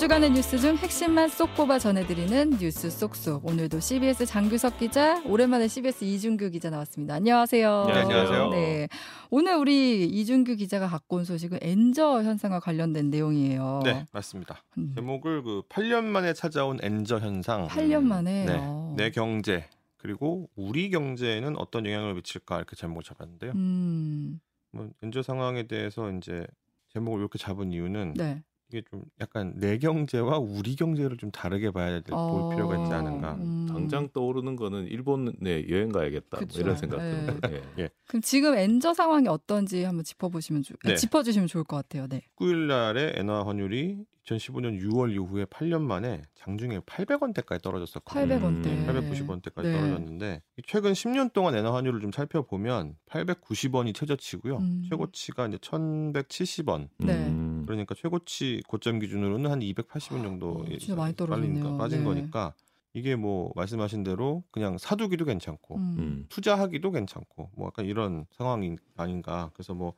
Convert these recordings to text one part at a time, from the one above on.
주간의 뉴스 중 핵심만 쏙 뽑아 전해드리는 뉴스 쏙쏙. 오늘도 CBS 장규석 기자, 오랜만에 CBS 이준규 기자 나왔습니다. 안녕하세요. 네, 안녕하세요. 네. 오늘 우리 이준규 기자가 갖고 온 소식은 엔저 현상과 관련된 내용이에요. 네, 맞습니다. 음, 제목을 그 8년 만에 찾아온 엔저 현상. 8년 만에. 네, 어. 내 경제 그리고 우리 경제에는 어떤 영향을 미칠까 이렇게 제목을 잡았는데요. 음, 뭐 엔저 상황에 대해서 이제 제목을 이렇게 잡은 이유는 네. 이게 좀 약간 내 경제와 우리 경제를 좀 다르게 봐야 될 어, 볼 필요가 있지 않은가. 음. 당장 떠오르는 거는 일본에 여행 가야겠다 뭐. 이런 생각 네. 드는데 예. 그럼 지금 엔저 상황이 어떤지 한번 짚어보시면 좋, 네. 짚어주시면 좋을 것 같아요. 네. 19일 날에 엔화 환율이 2015년 6월 이후에 8년 만에 장중에 800원대까지 떨어졌었거든요. 800원대. 음, 890원대까지 네. 떨어졌는데 최근 10년 동안 엔화 환율을 좀 살펴보면 890원이 최저치고요. 음. 최고치가 이제 1,170원. 네. 음, 그러니까 최고치 고점 기준으로는 한 280원 정도 어, 진짜 많이 떨어졌네요. 빨리니까 빠진 네. 거니까 이게 뭐 말씀하신 대로 그냥 사두기도 괜찮고 음. 음. 투자하기도 괜찮고 뭐 약간 이런 상황이 아닌가. 그래서 뭐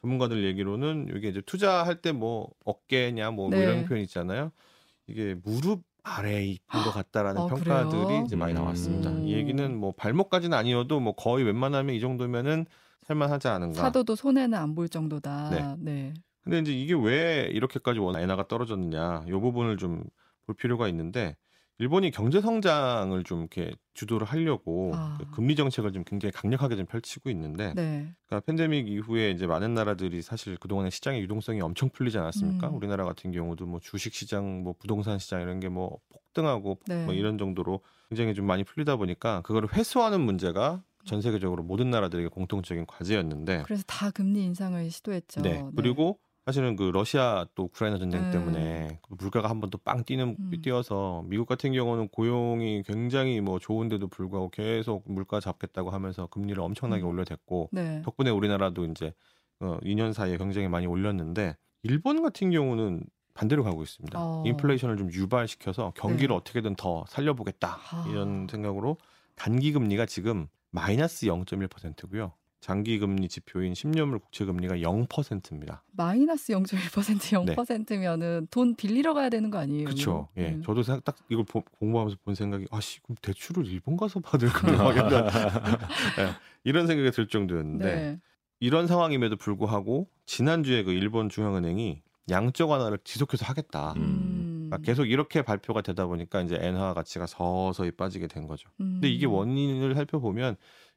전문가들 얘기로는 이게 이제 투자할 때 뭐 어깨냐 뭐 네. 이런 표현 있잖아요. 이게 무릎 아래에 있는 것 같다라는 어, 평가들이 그래요? 이제 많이 나왔습니다. 음. 이 얘기는 뭐 발목까지는 아니어도 뭐 거의 웬만하면 이 정도면은 살만하지 않은가. 사도도 손해는 안 볼 정도다. 네. 네. 근데 이제 이게 왜 이렇게까지 원 엔화가 떨어졌느냐 이 부분을 좀 볼 필요가 있는데 일본이 경제 성장을 좀 이렇게 주도를 하려고 아. 그 금리 정책을 좀 굉장히 강력하게 좀 펼치고 있는데 네. 그러니까 팬데믹 이후에 이제 많은 나라들이 사실 그동안에 시장의 유동성이 엄청 풀리지 않았습니까? 음. 우리나라 같은 경우도 뭐 주식 시장, 뭐 부동산 시장 이런 게 뭐 폭등하고 네. 뭐 이런 정도로 굉장히 좀 많이 풀리다 보니까 그거를 회수하는 문제가 전 세계적으로 모든 나라들에게 공통적인 과제였는데 그래서 다 금리 인상을 시도했죠. 네. 그리고 사실은 그 러시아 또 우크라이나 전쟁 네. 때문에 그 물가가 한번또빵 뛰는 음. 뛰어서 미국 같은 경우는 고용이 굉장히 뭐 좋은데도 불구하고 계속 물가 잡겠다고 하면서 금리를 엄청나게 음. 올려댔고 네. 덕분에 우리나라도 이제 어, 2년 사이에 굉장히 많이 올렸는데 일본 같은 경우는 반대로 가고 있습니다. 어. 인플레이션을 좀 유발시켜서 경기를 네. 어떻게든 더 살려보겠다 아. 이런 생각으로 단기 금리가 지금 마이너스 0.1%고요. 장기 금리 지표인 10년물 국채 금리가 0%입니다. 마이너스 0.1% 0%면은 돈 빌리러 가야 되는 거 아니에요? 그렇죠. 예. 음. 저도 생- 딱 이걸 보- 공부하면서 본 생각이 아씨 그럼 대출을 일본 가서 받을 거야 하겠다. 예, 이런 생각이 들 정도였는데 네. 이런 상황임에도 불구하고 지난주에 그 일본 중앙은행이 양적 완화를 지속해서 하겠다. 음. 그러니까 계속 이렇게 발표가 되다 보니까 이제 엔화 가치가 서서히 빠지게 된 거죠. 근데 이게 음. 원인을 살펴보면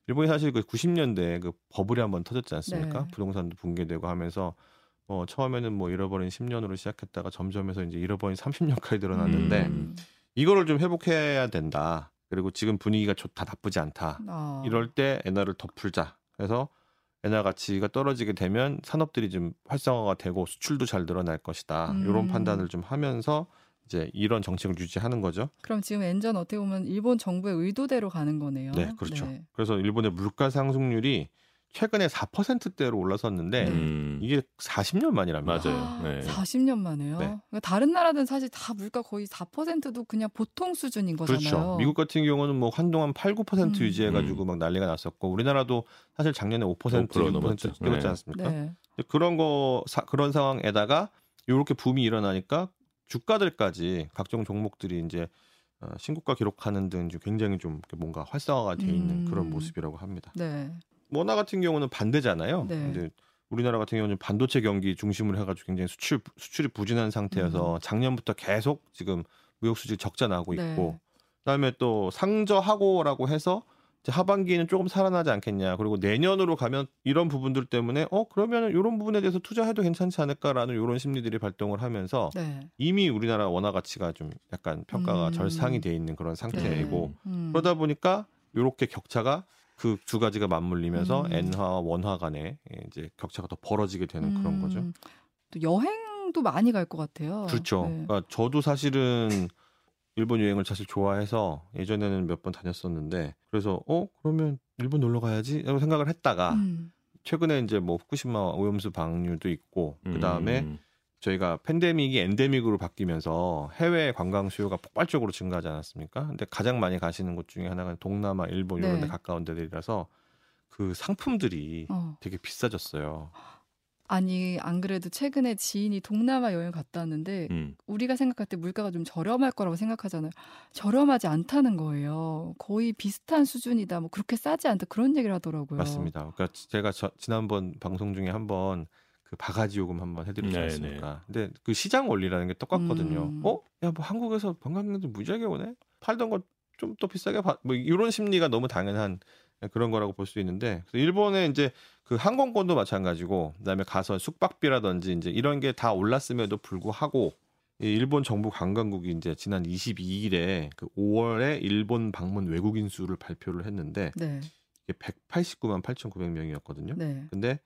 일본이 사실 그 90년대에 그 버블이 한번 터졌지 않습니까? 네. 부동산도 붕괴되고 하면서 어 처음에는 뭐 잃어버린 10년으로 시작했다가 점점해서 이제 잃어버린 30년까지 늘어났는데 음. 이거를 좀 회복해야 된다. 그리고 지금 분위기가 좋다 나쁘지 않다. 아. 이럴 때 엔화를 더 풀자. 그래서 엔화 가치가 떨어지게 되면 산업들이 좀 활성화가 되고 수출도 잘 늘어날 것이다. 음. 이런 판단을 좀 하면서 이제 이런 정책을 유지하는 거죠. 그럼 지금 엔전 어떻게 보면 일본 정부의 의도대로 가는 거네요. 네, 그렇죠. 네. 그래서 일본의 물가 상승률이 최근에 4%대로 올라섰는데 네. 음, 이게 40년 만이랍니다. 맞아요. 네. 40년 만에요. 네. 그러니까 다른 나라들은 사실 다 물가 거의 4%도 그냥 보통 수준인 거잖아요. 그렇죠. 미국 같은 경우는 뭐 한동안 8, 9% 음. 유지해가지고 막 난리가 났었고 우리나라도 사실 작년에 5% 5% 6% 넘었죠. 찍었지 네. 않습니까? 네. 그런 거 사- 그런 상황에다가 이렇게 붐이 일어나니까 주가들까지 각종 종목들이 이제 어, 신고가 기록하는 등 굉장히 좀 뭔가 활성화가 돼 있는 음. 그런 모습이라고 합니다. 네. 원화 같은 경우는 반대잖아요. 네. 근데 우리나라 같은 경우는 반도체 경기 중심으로 해가지고 굉장히 수출 수출이 부진한 상태여서 음. 작년부터 계속 지금 무역 수지 적자 나고 있고 네. 그다음에 또 상저하고라고 해서 하반기에는 조금 살아나지 않겠냐. 그리고 내년으로 가면 이런 부분들 때문에 어 그러면 이런 부분에 대해서 투자해도 괜찮지 않을까라는 이런 심리들이 발동을 하면서 네. 이미 우리나라 원화 가치가 좀 약간 평가가 음. 절상이 돼 있는 그런 상태이고 음. 그러다 보니까 이렇게 격차가 그 두 가지가 맞물리면서 음. 엔화와 원화 간에 이제 격차가 더 벌어지게 되는 그런 음. 거죠. 또 여행도 많이 갈 것 같아요. 그렇죠. 네. 그러니까 저도 사실은 일본 여행을 사실 좋아해서 예전에는 몇 번 다녔었는데 그래서 어 그러면 일본 놀러 가야지 라고 생각을 했다가 음. 최근에 이제 뭐 후쿠시마 오염수 방류도 있고 그 다음에 음, 저희가 팬데믹이 엔데믹으로 바뀌면서 해외 관광 수요가 폭발적으로 증가하지 않았습니까? 근데 가장 많이 가시는 곳 중에 하나가 동남아, 일본 이런 네. 데 가까운 데들이라서 그 상품들이 어. 되게 비싸졌어요. 아니 안 그래도 최근에 지인이 동남아 여행 갔다 왔는데 음. 우리가 생각할 때 물가가 좀 저렴할 거라고 생각하잖아요. 저렴하지 않다는 거예요. 거의 비슷한 수준이다. 뭐 그렇게 싸지 않다 그런 얘기를 하더라고요. 맞습니다. 그러니까 제가 저- 지난번 방송 중에 한번 그 바가지 요금 한번 해드렸지 네네. 않습니까? 근데 그 시장 원리라는 게 똑같거든요. 음. 어? 야 뭐 한국에서 관광객들 무지하게 오네. 팔던 거 좀 더 비싸게 받. 뭐 이런 심리가 너무 당연한 그런 거라고 볼 수 있는데 일본에 이제 그 항공권도 마찬가지고 그다음에 가서 숙박비라든지 이제 이런 게 다 올랐음에도 불구하고 이 일본 정부 관광국이 이제 지난 22일에 그 5월에 일본 방문 외국인 수를 발표를 했는데 네, 이게 189만 8,900명이었거든요. 네. 근데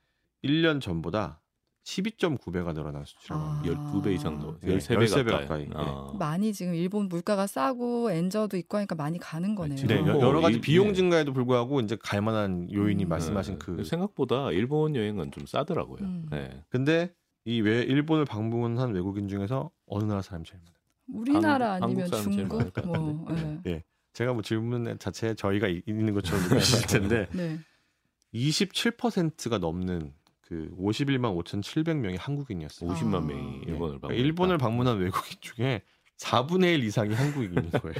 1년 전보다 12.9배가 늘어난 수치라고 아. 합니다. 12배 이상 더. 네, 13배 13배 가까이. 가까이. 어. 많이 지금 일본 물가가 싸고 엔저도 있고 하니까 많이 가는 거네요. 네, 어, 여- 여러 가지 이- 비용 네. 증가에도 불구하고 이제 갈 만한 요인이 음. 말씀하신 네. 그 생각보다 일본 여행은 좀 싸더라고요. 음. 네. 근데 이외 일본을 방문한 외국인 중에서 어느 나라 사람이 제일 많아요? 우리나라 한국- 아니면 한국 사람 제일 중국 뭐 같은데. 네. 제가 뭐 질문 자체에 저희가 이- 있는 것처럼 느끼실 텐데 네. 27%가 넘는 그 51만 5,700명이 한국인이었어요. 50만 아. 명이 네. 일본을 방문. 일본을 방문한 외국인 중에 4분의 1 이상이 한국인인 거예요.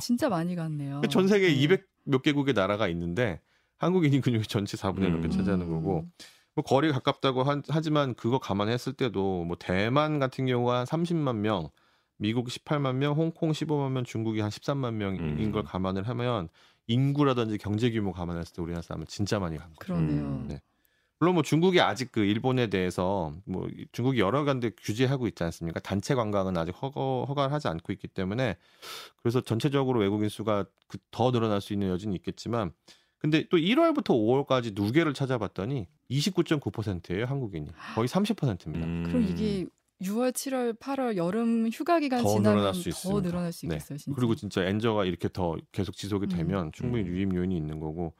진짜 많이 갔네요. 전 세계 네. 200몇 개국의 나라가 있는데 한국인이 근육이 전체 4분의 1 음. 차지하는 거고 뭐 거리 가깝다고 하, 하지만 그거 감안했을 때도 뭐 대만 같은 경우가 30만 명, 미국 18만 명, 홍콩 15만 명, 중국이 한 13만 명인 음. 걸 감안을 하면 인구라든지 경제 규모 감안했을 때 우리나라 사람은 진짜 많이 간 거죠. 그러네요. 음. 네. 물론 뭐 중국이 아직 그 일본에 대해서 뭐 중국이 여러 가지 규제하고 있지 않습니까? 단체 관광은 아직 허가 허가를 하지 않고 있기 때문에 그래서 전체적으로 외국인 수가 그- 더 늘어날 수 있는 여지는 있겠지만 근데 또 1월부터 5월까지 누계를 찾아봤더니 29.9%예요 한국인이 거의 30%입니다. 음. 그럼 이게 6월, 7월, 8월 여름 휴가 기간 더 지나면 늘어날 수더 있습니다. 늘어날 수 네. 있겠어요. 진짜. 그리고 진짜 엔저가 이렇게 더 계속 지속이 음. 되면 충분히 음. 유입 요인이 있는 거고.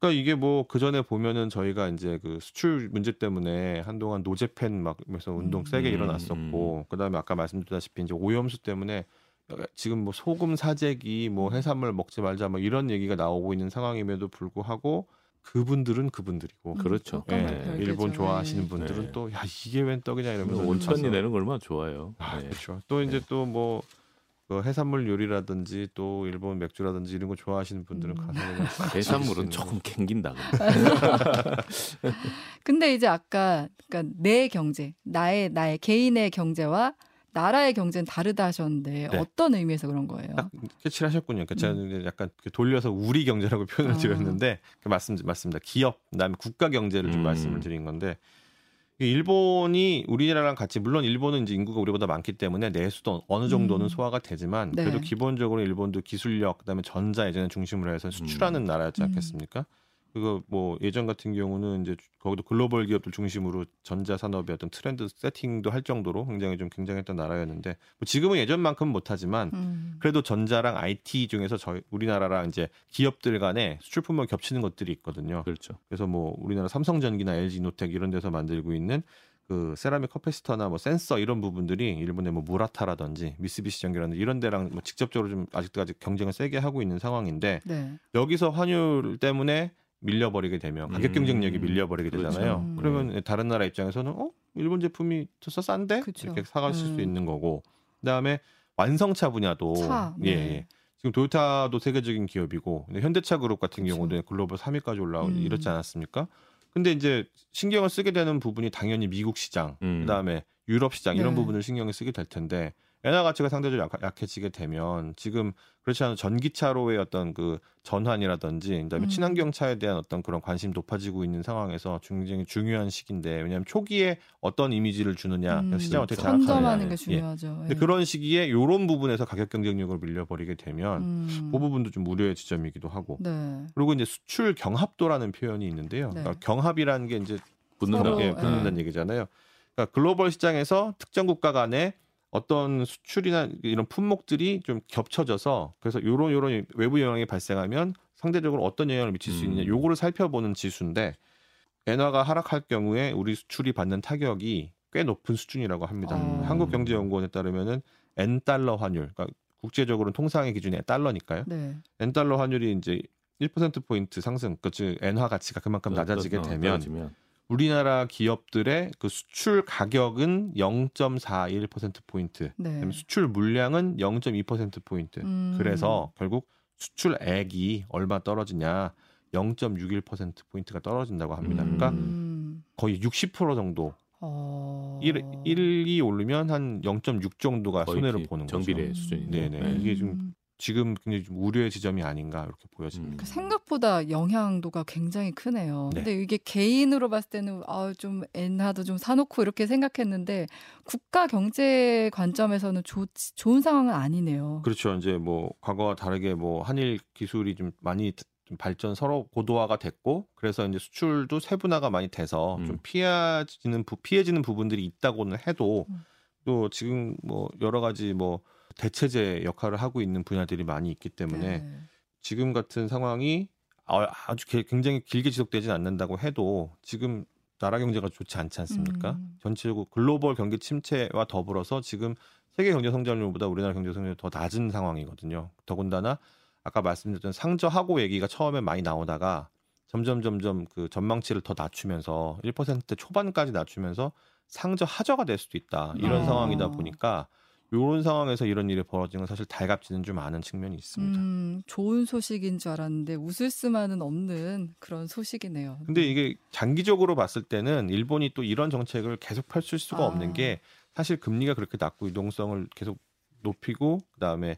그러니까 이게 뭐 그 전에 보면은 저희가 이제 그 수출 문제 때문에 한동안 노제팬 막 그래서 운동 음. 세게 음, 일어났었고 그다음에 아까 말씀드렸다시피 이제 오염수 때문에 지금 뭐 소금 사재기 뭐 해산물 먹지 말자 뭐 이런 얘기가 나오고 있는 상황임에도 불구하고 그분들은 그분들이고 음, 그렇죠. 그건 예, 또 별개죠. 일본 좋아하시는 네. 분들은 네. 또 야 이게 웬 떡이냐 이러면서 온천이 가서 내는 거 얼마나 좋아요. 아, 네. 그렇죠. 또 이제 네. 또뭐 그 해산물 요리라든지 또 일본 맥주라든지 이런 거 좋아하시는 분들은 음. 가서 그냥 해산물은 조금 캥긴다. 근데 이제 아까 그러니까 내 경제, 나의 나의 개인의 경제와 나라의 경제는 다르다 하셨는데 네. 어떤 의미에서 그런 거예요? 딱 캐치를 하셨군요. 그러니까 제가 이제 약간 이렇게 돌려서 우리 경제라고 표현을 아. 드렸는데 그 맞습, 맞습니다. 기업, 그다음에 국가 경제를 좀 음. 말씀을 드린 건데 이 일본이 우리나라랑 같이 물론 일본은 이제 인구가 우리보다 많기 때문에 내수도 어느 정도는 음. 소화가 되지만 네. 그래도 기본적으로 일본도 기술력 그다음에 전자 예전에 중심으로 해서 수출하는 나라였지 음. 않겠습니까? 그거 뭐 예전 같은 경우는 이제 거기도 글로벌 기업들 중심으로 전자 산업의 어떤 트렌드 세팅도 할 정도로 굉장히 좀 굉장했던 나라였는데 뭐 지금은 예전만큼 못하지만 음. 그래도 전자랑 IT 중에서 저희 우리나라랑 이제 기업들 간에 수출 품목 겹치는 것들이 있거든요. 그렇죠. 그래서 뭐 우리나라 삼성전기나 LG 이노텍 이런 데서 만들고 있는 그 세라믹 커패시터나 뭐 센서 이런 부분들이 일본의 뭐 무라타라든지 미쓰비시 전기라든지 이런 데랑 뭐 직접적으로 좀 아직까지 경쟁을 세게 하고 있는 상황인데 네. 여기서 환율 때문에 밀려버리게 되면 가격 음, 경쟁력이 밀려버리게 그렇죠. 되잖아요. 음. 그러면 다른 나라 입장에서는 어 일본 제품이 더 싼데 그쵸. 이렇게 사가실 음. 수 있는 거고 그다음에 완성차 분야도 차, 예, 네. 예. 지금 도요타도 세계적인 기업이고 근데 현대차 그룹 같은 그쵸. 경우도 글로벌 3위까지 올라오고 음. 이렇지 않았습니까? 근데 이제 신경을 쓰게 되는 부분이 당연히 미국 시장, 음. 그다음에 유럽 시장 이런 네. 부분을 신경을 쓰게 될 텐데 엔화 가치가 상대적으로 약, 약해지게 되면 지금 그렇지 않은 전기차로의 어떤 그 전환이라든지 그다음에 음. 친환경 차에 대한 어떤 그런 관심 높아지고 있는 상황에서 굉장히 중요한 시기인데 왜냐하면 초기에 어떤 이미지를 주느냐 음, 시장 어떻게 장악하느냐 게 예. 중요하죠. 근데 예. 그런 시기에 이런 부분에서 가격 경쟁력을 밀려버리게 되면 음. 그 부분도 좀 우려의 지점이기도 하고 네. 그리고 이제 수출 경합도라는 표현이 있는데요. 네. 그러니까 경합이라는 게 이제 붙는다. 예, 예. 붙는다는 얘기잖아요. 그러니까 글로벌 시장에서 특정 국가 간에 어떤 수출이나 이런 품목들이 좀 겹쳐져서 그래서 요런 요런 외부 영향이 발생하면 상대적으로 어떤 영향을 미칠 수 있느냐 음. 요거를 살펴보는 지수인데 엔화가 하락할 경우에 우리 수출이 받는 타격이 꽤 높은 수준이라고 합니다. 아. 한국경제연구원에 따르면은 N 달러 환율, 그러니까 국제적으로 통상의 기준이 달러니까요. 네. N 달러 환율이 이제 1% 포인트 상승, 그즉 엔화 가치가 그만큼 낮아지게 어, 되면. 우리나라 기업들의 그 수출 가격은 0.41% 포인트, 네. 그다음에 수출 물량은 0.2% 포인트. 음. 그래서 결국 수출액이 얼마 떨어지냐? 0.61% 포인트가 떨어진다고 합니다. 음. 그러니까 음. 거의 60% 정도. 어. 1, 1이 오르면 한 0.6 정도가 손해를 기- 보는 정비례 거죠. 수준이죠. 네네. 네. 이게 좀 음. 지금 굉장히 좀 우려의 지점이 아닌가 이렇게 보여집니다. 음. 생각보다 영향도가 굉장히 크네요. 네. 근데 이게 개인으로 봤을 때는 아, 좀 엔화도 좀 사놓고 이렇게 생각했는데 국가 경제 관점에서는 좋, 좋은 상황은 아니네요. 그렇죠. 이제 뭐 과거와 다르게 뭐 한일 기술이 좀 많이 좀 발전 서로 고도화가 됐고 그래서 이제 수출도 세분화가 많이 돼서 음. 좀 피해지는 부, 피해지는 부분들이 있다고는 해도 음. 또 지금 뭐 여러 가지 뭐 대체제 역할을 하고 있는 분야들이 많이 있기 때문에 네. 지금 같은 상황이 아- 아주 개- 굉장히 길게 지속되지는 않는다고 해도 지금 나라 경제가 좋지 않지 않습니까? 음. 전체적으로 글로벌 경기 침체와 더불어서 지금 세계 경제 성장률보다 우리나라 경제 성장률이 더 낮은 상황이거든요. 더군다나 아까 말씀드렸던 상저하고 얘기가 처음에 많이 나오다가 점점 점점 그 전망치를 더 낮추면서 1%대 초반까지 낮추면서 상저 하저가 될 수도 있다. 이런 어. 상황이다 보니까 이런 상황에서 이런 일이 벌어지는 건 사실 달갑지는 좀 않은 측면이 있습니다. 음, 좋은 소식인 줄 알았는데 웃을 수만은 없는 그런 소식이네요. 근데 이게 장기적으로 봤을 때는 일본이 또 이런 정책을 계속 펼칠 수가 아. 없는 게 사실 금리가 그렇게 낮고 유동성을 계속 높이고 그다음에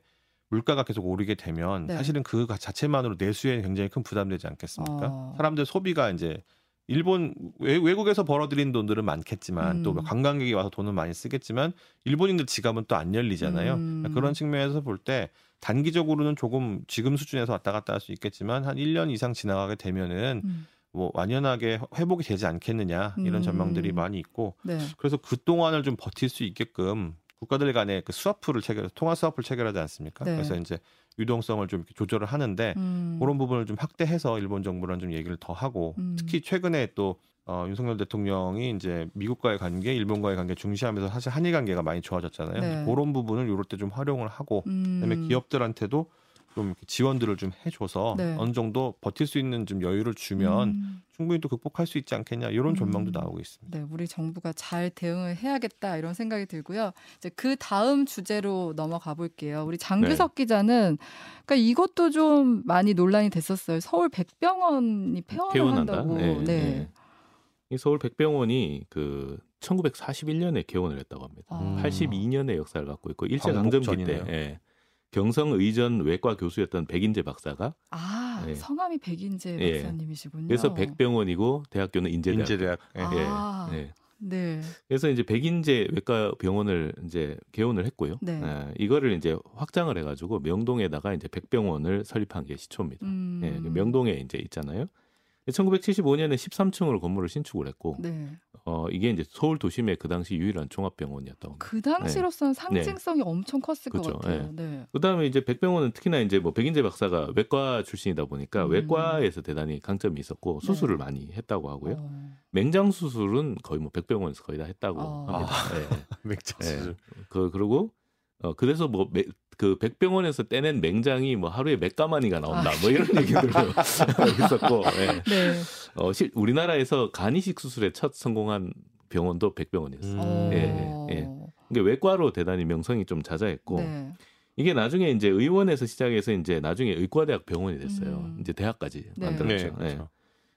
물가가 계속 오르게 되면 네. 사실은 그 자체만으로 내수에 굉장히 큰 부담되지 않겠습니까? 어. 사람들 소비가 이제 일본 외, 외국에서 벌어들인 돈들은 많겠지만 음. 또 관광객이 와서 돈을 많이 쓰겠지만 일본인들 지갑은 또 안 열리잖아요. 음. 그런 측면에서 볼 때 단기적으로는 조금 지금 수준에서 왔다 갔다 할 수 있겠지만 한 1년 이상 지나가게 되면은 음, 뭐 완연하게 회복이 되지 않겠느냐 이런 음. 전망들이 많이 있고 네. 그래서 그 동안을 좀 버틸 수 있게끔 국가들 간에 그 스와프를 체결 통화 스와프를 체결하지 않습니까? 네. 그래서 이제 유동성을 좀 이렇게 조절을 하는데 음. 그런 부분을 좀 확대해서 일본 정부랑 좀 얘기를 더 하고 음. 특히 최근에 또 어, 윤석열 대통령이 이제 미국과의 관계, 일본과의 관계 중시하면서 사실 한일 관계가 많이 좋아졌잖아요. 네. 그런 부분을 이럴 때 좀 활용을 하고 음. 그다음에 기업들한테도 좀 지원들을 좀 해줘서 네. 어느 정도 버틸 수 있는 좀 여유를 주면 음. 충분히 또 극복할 수 있지 않겠냐 이런 전망도 음. 나오고 있습니다. 네, 우리 정부가 잘 대응을 해야겠다 이런 생각이 들고요. 이제 그 다음 주제로 넘어가 볼게요. 우리 장규석 네. 기자는 그러니까 이것도 좀 많이 논란이 됐었어요. 서울 백병원이 폐원을 개원한다. 한다고. 네, 네. 네. 이 서울 백병원이 그 1941년에 개원을 했다고 합니다. 아. 82년의 역사를 갖고 있고 일제 강점기 때. 예, 경성 의전 외과 교수였던 백인재 박사가 아, 네. 성함이 백인재 예. 박사님이시군요. 그래서 백병원이고 대학교는 인제대학. 인제대학 예. 아. 예. 네. 그래서 이제 백인재 외과 병원을 이제 개원을 했고요. 네. 예, 이거를 이제 확장을 해가지고 명동에다가 이제 백병원을 설립한 게 시초입니다. 음. 예, 그 명동에 이제 있잖아요. 1975년에 13층으로 건물을 신축을 했고, 네. 어 이게 이제 서울 도심의 그 당시 유일한 종합병원이었다고 합니다. 그 당시로서는 상징성이 엄청 컸을 것 그렇죠. 같아요. 네. 그다음에 이제 백병원은 특히나 이제 뭐 백인재 박사가 외과 출신이다 보니까 음. 외과에서 대단히 강점이 있었고 네. 수술을 많이 했다고 하고요. 어. 맹장 수술은 거의 뭐 백병원에서 거의 다 했다고 어. 합니다. 예. 맥주술. 그 그리고 어 그래서 뭐 그 백병원에서 떼낸 맹장이 뭐 하루에 몇 가마니가 나온다 뭐 이런 얘기들을 있었고 예. 네. 어, 실, 우리나라에서 간 이식 수술에 첫 성공한 병원도 백병원이었어요. 어. 예, 예. 그러니까 외과로 대단히 명성이 좀 자자했고 네. 이게 나중에 이제 의원에서 시작해서 이제 나중에 의과대학 병원이 됐어요. 음. 이제 대학까지 네. 만들었죠. 네, 그렇죠.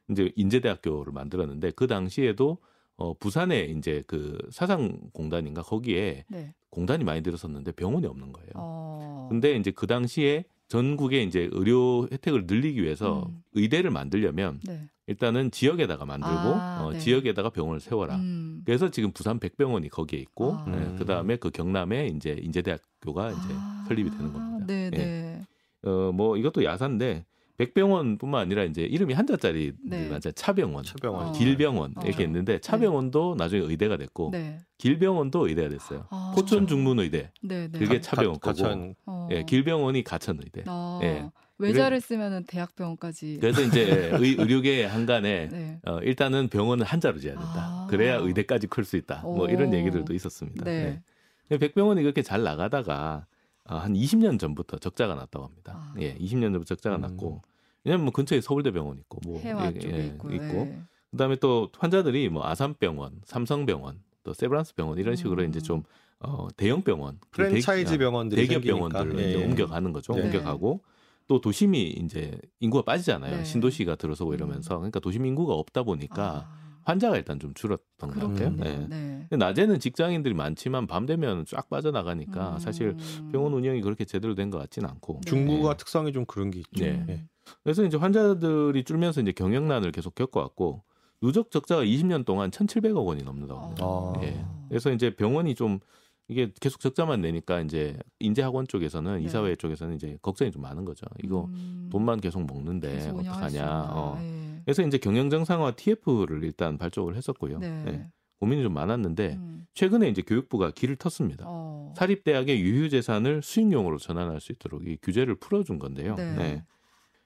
예. 이제 인제대학교를 만들었는데 그 당시에도 어, 부산에 이제 그 사상공단인가 거기에 네. 공단이 많이 들었었는데 병원이 없는 거예요. 어. 근데 이제 그 당시에 전국에 이제 의료 혜택을 늘리기 위해서 음. 의대를 만들려면 네. 일단은 지역에다가 만들고 아, 어, 네. 지역에다가 병원을 세워라. 음. 그래서 지금 부산 백병원이 거기에 있고 아. 예, 그다음에 그 경남에 이제 인제대학교가 이제 아, 설립이 되는 겁니다. 네, 예. 네. 어, 뭐 이것도 야사인데 백병원뿐만 아니라 이제 이름이 한자짜리 네. 차병원, 차병원. 어. 길병원 어. 이렇게 있는데 차병원도 나중에 의대가 됐고 네. 길병원도 의대가 됐어요. 아. 포천 중문의대 네, 네. 그게 가- 차병원 가- 거고 어. 예, 길병원이 가천의대. 어. 예. 외자를 쓰면은 대학병원까지. 그래서 이제 의, 의료계 한간에 네. 어, 일단은 병원은 한자로 지어야 된다. 아. 그래야 의대까지 클 수 있다. 뭐 오. 이런 얘기들도 있었습니다. 네. 네. 백병원이 그렇게 잘 나가다가 어, 한 20년 전부터 적자가 났다고 합니다. 아. 예, 20년 전부터 적자가 음. 났고 왜냐면 뭐 근처에 서울대병원 있고 뭐 해와 예, 쪽에 예, 있고. 있고 네. 그다음에 또 환자들이 뭐 아산병원, 삼성병원, 또 세브란스 병원 이런 식으로 음. 이제 좀 어, 대형 병원, 그 프랜차이즈 대- 병원들이 대기업. 병원들로 예, 이제 예. 옮겨가는 거죠. 네. 옮겨가고 또 도심이 이제 인구가 빠지잖아요. 네. 신도시가 들어서고 이러면서 그러니까 도심 인구가 없다 보니까 아, 환자가 일단 좀 줄었던 것 같아요. 네. 네. 근데 낮에는 직장인들이 많지만 밤 되면 쫙 빠져나가니까 음. 사실 병원 운영이 그렇게 제대로 된 것 같지는 않고 네. 중구가 특성이 좀 그런 게 있죠. 네. 예. 그래서 이제 환자들이 줄면서 이제 경영난을 계속 겪어왔고 누적 적자가 20년 동안 1,700억 원이 넘는다고 합니다. 아. 예. 그래서 이제 병원이 좀 이게 계속 적자만 내니까 이제 인재학원 쪽에서는 네. 이사회 쪽에서는 이제 걱정이 좀 많은 거죠. 이거 음. 돈만 계속 먹는데 계속 어떡하냐. 어. 예. 그래서 이제 경영 정상화 TF를 일단 발족을 했었고요. 네. 예. 고민이 좀 많았는데 음. 최근에 이제 교육부가 길을 텄습니다. 어. 사립대학의 유휴 재산을 수익용으로 전환할 수 있도록 이 규제를 풀어준 건데요. 네. 네.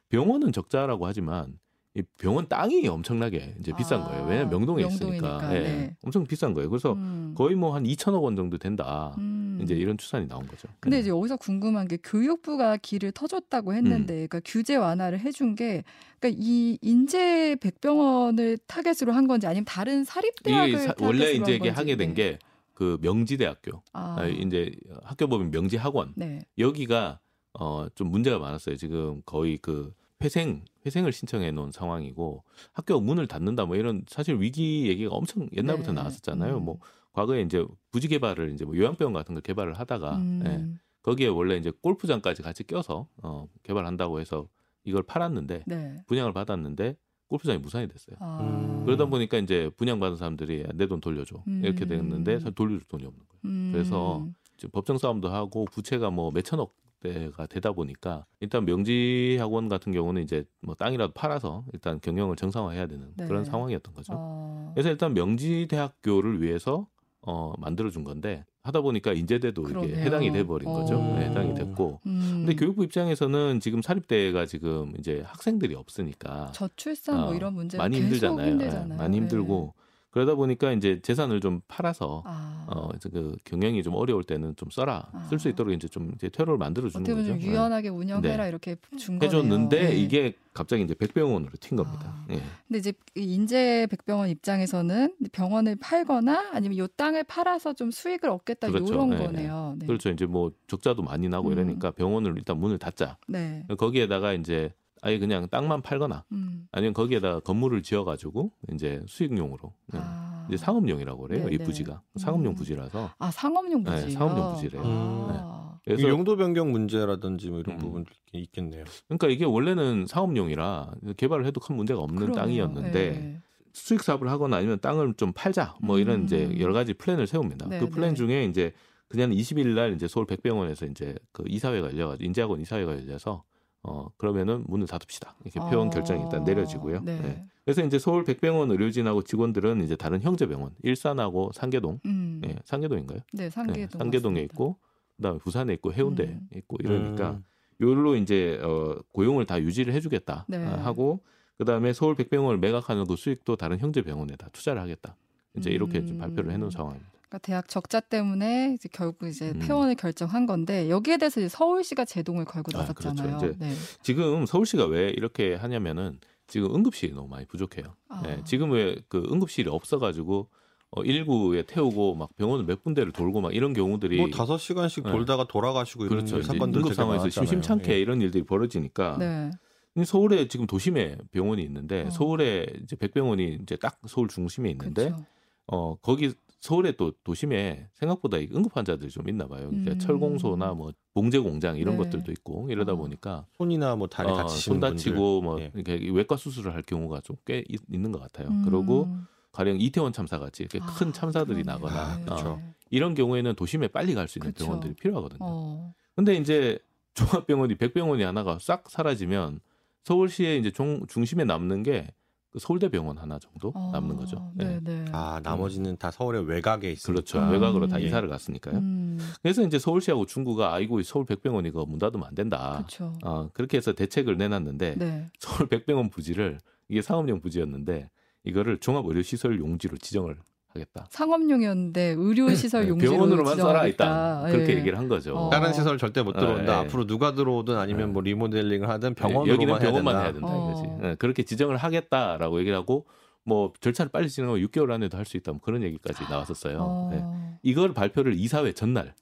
병원은 적자라고 하지만 이 병원 땅이 엄청나게 이제 비싼 아, 거예요. 왜냐하면 명동에 명동이니까, 있으니까 예, 네. 엄청 비싼 거예요. 그래서 음. 거의 뭐 한 2천억 원 정도 된다. 음. 이제 이런 추산이 나온 거죠. 근데 네. 이제 여기서 궁금한 게 교육부가 길을 터줬다고 했는데, 음. 그러니까 규제 완화를 해준 게, 그러니까 이 인재 백병원을 타겟으로 한 건지 아니면 다른 사립대학을 이게 사- 원래 한 이제 이게. 하게 된 네. 게그 명지대학교, 아, 아, 이제 학교 법인 명지학원 네. 여기가 어 좀 문제가 많았어요. 지금 거의 그 회생 회생을 신청해 놓은 상황이고 학교 문을 닫는다 뭐 이런 사실 위기 얘기가 엄청 옛날부터 네. 나왔었잖아요. 음. 뭐 과거에 이제 부지 개발을 이제 뭐 요양병원 같은 걸 개발을 하다가 음. 예, 거기에 원래 이제 골프장까지 같이 껴서 어 개발한다고 해서 이걸 팔았는데 네. 분양을 받았는데 골프장이 무산이 됐어요. 아. 음. 그러다 보니까 이제 분양받은 사람들이 내 돈 돌려줘 이렇게 음. 됐는데 사실 돌려줄 돈이 없는 거예요. 음. 그래서 지금 법정 싸움도 하고 부채가 뭐 몇천억 대가 되다 보니까 일단 명지 학원 같은 경우는 이제 뭐 땅이라도 팔아서 일단 경영을 정상화해야 되는 네. 그런 상황이었던 거죠. 어. 그래서 일단 명지 대학교를 위해서 어 만들어준 건데 하다 보니까 인제대도 이게 그러네요. 해당이 돼버린 거죠. 어. 네, 해당이 됐고. 음. 근데 교육부 입장에서는 지금 사립대가 지금 이제 학생들이 없으니까 저출산 뭐 어, 이런 문제 많이 힘들잖아요. 예, 많이 힘들고 그러다 보니까 이제 재산을 좀 팔아서 네. 아. 어, 이제 그 경영이 좀 어려울 때는 좀 써라 아. 쓸수 있도록 이제 좀 이제 퇴로를 만들어 주는 어떻게 거죠. 좀 유연하게 운영해라 네. 이렇게 준 예. 거네요. 해줬는데 네. 이게 갑자기 이제 백병원으로 튄 겁니다. 아. 예. 근데 이제 이 인재 백병원 입장에서는 병원을 팔거나 아니면 요 땅을 팔아서 좀 수익을 얻겠다 그렇죠. 이런 네, 거네요. 네. 그렇죠. 이제 뭐 적자도 많이 나고 음. 이러니까 병원을 일단 문을 닫자. 네. 거기에다가 이제 아예 그냥 땅만 팔거나 음. 아니면 거기에다 건물을 지어가지고 이제 수익용으로 예. 아. 이제 상업용이라고 그래요. 네, 이 네. 부지가 상업용 음. 부지라서 아 상업용 네, 부지. 상업용 부지래요. 아. 그래서 이 용도 변경 문제라든지 뭐 이런 음. 부분들이 있겠네요. 그러니까 이게 원래는 상업용이라 개발을 해도 큰 문제가 없는 그러네요. 땅이었는데 네. 수익 사업을 하거나 아니면 땅을 좀 팔자 뭐 이런 음. 이제 여러 가지 플랜을 세웁니다. 네, 그 플랜 네. 중에 이제 그냥 20일 날 이제 서울 백병원에서 이제 그 이사회가 열려가지고 인제학원 이사회가 열려서 어 그러면은 문을 닫읍시다 이렇게 표현 어. 결정이 일단 내려지고요. 네. 네. 그래서 이제 서울 백병원 의료진하고 직원들은 이제 다른 형제병원 일산하고 상계동, 음. 예, 상계동인가요? 네, 네, 상계동. 상계동에 맞습니다. 있고 그다음에 부산에 있고 해운대 음. 있고 이러니까 음. 요로 이제 어 고용을 다 유지를 해주겠다 네. 아, 하고 그다음에 서울 백병원을 매각하는 그 수익도 다른 형제 병원에다 투자를 하겠다. 이제 이렇게 음. 발표를 해놓은 상황입니다. 그러니까 대학 적자 때문에 이제 결국 이제 음. 폐원을 결정한 건데 여기에 대해서 이제 서울시가 제동을 걸고 아, 그렇죠. 나섰잖아요. 이제 네. 지금 서울시가 왜 이렇게 하냐면은 지금 응급실이 너무 많이 부족해요. 아. 예, 지금 왜 그 응급실이 없어가지고 어, 119에 태우고 막 병원을 몇 군데를 돌고 막 이런 경우들이 뭐 다섯 시간씩 네. 돌다가 돌아가시고 이런 그렇죠. 사건들 응급 상황에서. 심심찮게 예. 이런 일들이 벌어지니까 네. 이 서울에 지금 도심에 병원이 있는데 어. 서울에 이제 백병원이 이제 딱 서울 중심에 있는데 그렇죠. 어 거기 서울에 또 도심에 생각보다 이 응급 환자들이 좀 있나 봐요. 그러니까 음. 철공소나 뭐 봉제 공장 이런 네. 것들도 있고 이러다 어. 보니까 손이나 뭐 다리 어, 다치시는 손 다치고 뭐 예. 이렇게 외과 수술을 할 경우가 좀 꽤 있는 것 같아요. 음. 그리고 가령 이태원 참사 같이 이렇게 아, 큰 참사들이 그러네. 나거나 아, 그렇죠. 네. 이런 경우에는 도심에 빨리 갈 수 있는 그쵸. 병원들이 필요하거든요. 어. 근데 이제 종합병원이 백병원이 하나가 싹 사라지면 서울시에 이제 종, 중심에 남는 게 그 서울대병원 하나 정도 어. 남는 거죠. 네. 아 나머지는 다 서울의 외곽에 있으니까. 그렇죠. 음. 외곽으로 다 예. 이사를 갔으니까요. 음. 그래서 이제 서울시하고 중구가 아이고 이 서울 백병원 이거 문 닫으면 안 된다. 그렇죠. 어, 그렇게 해서 대책을 내놨는데 네. 서울 백병원 부지를 이게 상업용 부지였는데 이거를 종합의료시설 용지로 지정을 하겠다. 상업용이었는데 의료시설 네, 용지로 병원으로만 써라. 일단 그렇게 예. 얘기를 한 거죠. 어. 다른 시설 절대 못 들어온다. 예, 예. 앞으로 누가 들어오든 아니면 예. 뭐 리모델링을 하든 네, 병원으로만 여기는 해야 병원만 된다. 해야 된다 어. 이거지. 네, 그렇게 지정을 하겠다라고 얘기를 하고 뭐 절차를 빨리 진행하면 6개월 안에도 할 수 있다 뭐 그런 얘기까지 나왔었어요. 어. 네. 이걸 발표를 이사회 전날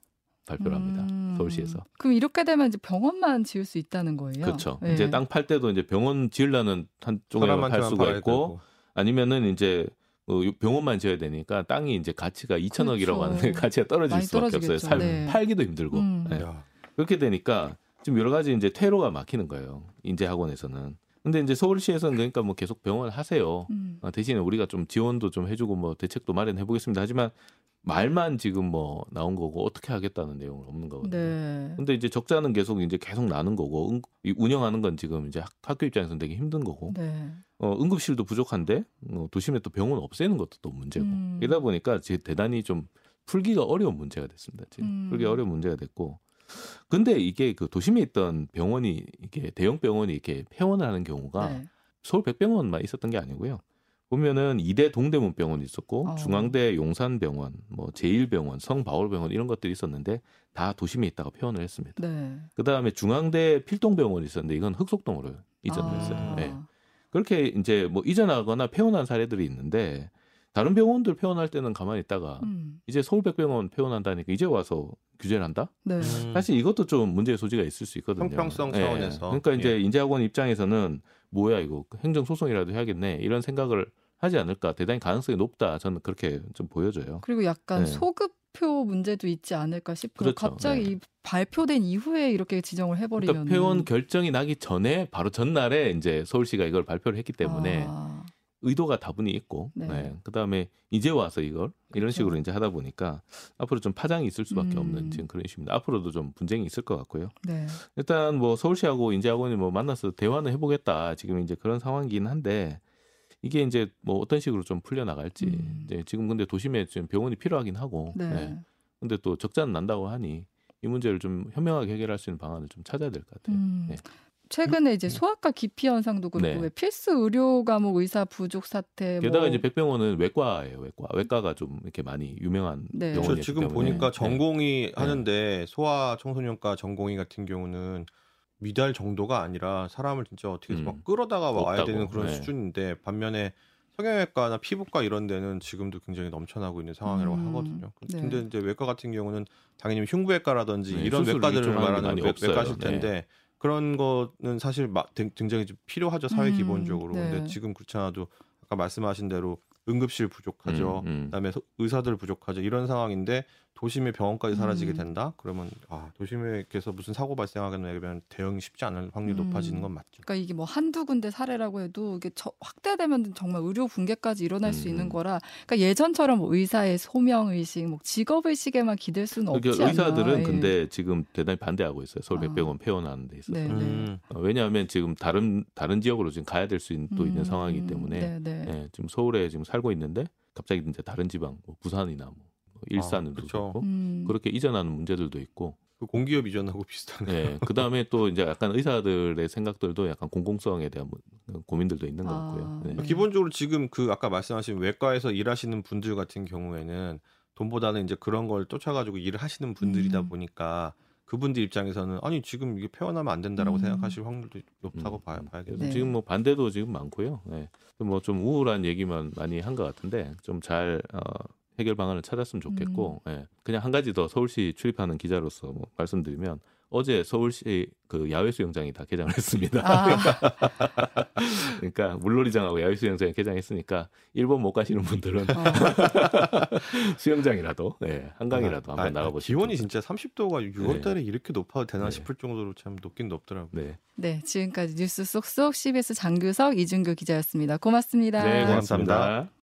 발표를 합니다. 음. 서울시에서. 그럼 이렇게 되면 이제 병원만 지을 수 있다는 거예요. 그렇죠. 네. 이제 땅 팔 때도 이제 병원 지으려는 한쪽에 팔 수가 있고 되고. 아니면은 이제 어, 병원만 지어야 되니까 땅이 이제 가치가 2천억이라고 그렇죠. 하는데 가치가 떨어질 수밖에 없어요. 살, 네. 팔기도 힘들고. 음. 네. 야, 그렇게 되니까 지금 여러 가지 이제 퇴로가 막히는 거예요. 인재학원에서는. 근데 이제 서울시에서는 그러니까 뭐 계속 병원 하세요. 음. 어, 대신에 우리가 좀 지원도 좀 해주고 뭐 대책도 마련해 보겠습니다. 하지만 말만 지금 뭐 나온 거고 어떻게 하겠다는 내용은 없는 거거든요. 네. 근데 이제 적자는 계속 이제 계속 나는 거고 운영하는 건 지금 이제 학- 학교 입장에서는 되게 힘든 거고 네. 어, 응급실도 부족한데 어, 도심에 또 병원 없애는 것도 또 문제고 음. 이러다 보니까 지금 대단히 좀 풀기가 어려운 문제가 됐습니다. 지금 음. 풀기 어려운 문제가 됐고 근데 이게 그 도심에 있던 병원이 이게 대형 병원이 이렇게 폐원을 하는 경우가 네. 서울 백병원만 있었던 게 아니고요. 보면은 이대 동대문 병원이 있었고 어. 중앙대 용산병원, 뭐 제일병원, 성바울병원 이런 것들이 있었는데 다 도심에 있다가 폐원을 했습니다. 네. 그 다음에 중앙대 필동병원이 있었는데 이건 흑석동으로 이전됐어요. 아. 네. 그렇게 이제 뭐 이전하거나 폐원한 사례들이 있는데 다른 병원들 폐원할 때는 가만히 있다가 음. 이제 서울백병원 폐원한다니까 이제 와서 규제를 한다? 네. 음. 사실 이것도 좀 문제의 소지가 있을 수 있거든요. 형평성 예. 차원에서. 그러니까 이제 예. 인재학원 입장에서는 뭐야 이거 행정 소송이라도 해야겠네 이런 생각을 하지 않을까 대단히 가능성이 높다 저는 그렇게 좀 보여져요. 그리고 약간 네. 소급표 문제도 있지 않을까 싶어요. 그렇죠. 갑자기 네. 이 발표된 이후에 이렇게 지정을 해버리면 그러니까 폐원 결정이 나기 전에 바로 전날에 이제 서울시가 이걸 발표를 했기 때문에 아, 의도가 다분히 있고 네. 네. 그다음에 이제 와서 이걸 이런 그렇죠. 식으로 이제 하다 보니까 앞으로 좀 파장이 있을 수밖에 음. 없는 지금 그런 이슈입니다. 앞으로도 좀 분쟁이 있을 것 같고요. 네. 일단 뭐 서울시하고 인재학원이 뭐 만나서 대화는 해보겠다 지금 이제 그런 상황이긴 한데 이게 이제 뭐 어떤 식으로 좀 풀려 나갈지 음. 이제 지금 근데 도심에 지금 병원이 필요하긴 하고 네. 네. 근데 또 적자는 난다고 하니 이 문제를 좀 현명하게 해결할 수 있는 방안을 좀 찾아야 될 것 같아요. 음. 네. 최근에 이제 소아과 기피 현상도 그렇고 네. 왜 필수 의료 과목 의사 부족 사태 게다가 뭐 이제 백병원은 외과예요, 외과. 외과가 좀 이렇게 많이 유명한 네. 저 병원이기 지금 때문에. 보니까 네. 전공이 하는데 소아 청소년과 전공의 같은 경우는 미달 정도가 아니라 사람을 진짜 어떻게 해서 음. 막 끌어다가 와야 없다고. 되는 그런 네. 수준인데 반면에 성형외과나 피부과 이런 데는 지금도 굉장히 넘쳐나고 있는 상황이라고 음. 하거든요. 네. 근데 이제 외과 같은 경우는 당연히 흉부외과라든지 네, 이런 외과들을 말하는 외. 외과실 네. 텐데 그런 거는 사실 마- 등- 굉장히 좀 필요하죠 사회 음, 기본적으로. 네. 근데 지금 그렇지 않아도 아까 말씀하신 대로 응급실 부족하죠. 음, 음. 그다음에 소- 의사들 부족하죠. 이런 상황인데 도심의 병원까지 사라지게 음. 된다. 그러면 아 도심에서 무슨 사고 발생하면 대응이 쉽지 않을 확률이 음. 높아지는 건 맞죠. 그러니까 이게 뭐 한두 군데 사례라고 해도 이게 저- 확대되면 정말 의료 붕괴까지 일어날 수 음. 있는 거라 그러니까 예전처럼 뭐 의사의 소명 의식, 뭐 직업 의식에만 기댈 수는 없지 그러니까 않나. 의사들은 예. 근데 지금 대단히 반대하고 있어요. 서울 아. 백병원 폐원하는 데 있어서. 네, 네. 음. 어, 왜냐하면 지금 다른 다른 지역으로 지금 가야 될 수 있는 또 있는 음, 상황이기 때문에 네, 네. 예, 지금 서울에 지금 살고 있는데 갑자기 이제 다른 지방 뭐 부산이나 뭐 일산으로 그쵸. 그렇고 음. 그렇게 이전하는 문제들도 있고 그 공기업 이전하고 비슷한 거예요. 예, 그다음에 또 이제 약간 의사들의 생각들도 약간 공공성에 대한 뭐- 고민들도 있는 것 아, 같고요. 네. 네. 기본적으로 지금 그 아까 말씀하신 외과에서 일하시는 분들 같은 경우에는 돈보다는 이제 그런 걸 쫓아가지고 일을 하시는 분들이다 음. 보니까 그분들 입장에서는 아니 지금 이게 폐원하면 안 된다라고 음. 생각하실 확률도 높다고 음. 봐야 봐야겠죠. 네. 지금 뭐 반대도 지금 많고요. 네. 뭐좀 우울한 얘기만 많이 한 것 같은데 좀 잘 어, 해결 방안을 찾았으면 좋겠고, 음. 예. 그냥 한 가지 더 서울시 출입하는 기자로서 뭐 말씀드리면 어제 서울시 그 야외 수영장이 다 개장을 했습니다. 아, 그러니까 물놀이장하고 야외 수영장이 개장했으니까 일본 못 가시는 분들은 어. 수영장이라도, 예, 한강이라도 아, 한번 아, 나가보시죠. 기온이 진짜 30도가 6월달에 이렇게 높아도 되나 네. 싶을 정도로 참 높긴 높더라고요. 네, 네, 지금까지 뉴스 쏙쏙 CBS 장규석 이준규 기자였습니다. 고맙습니다. 네, 고맙습니다. 고맙습니다.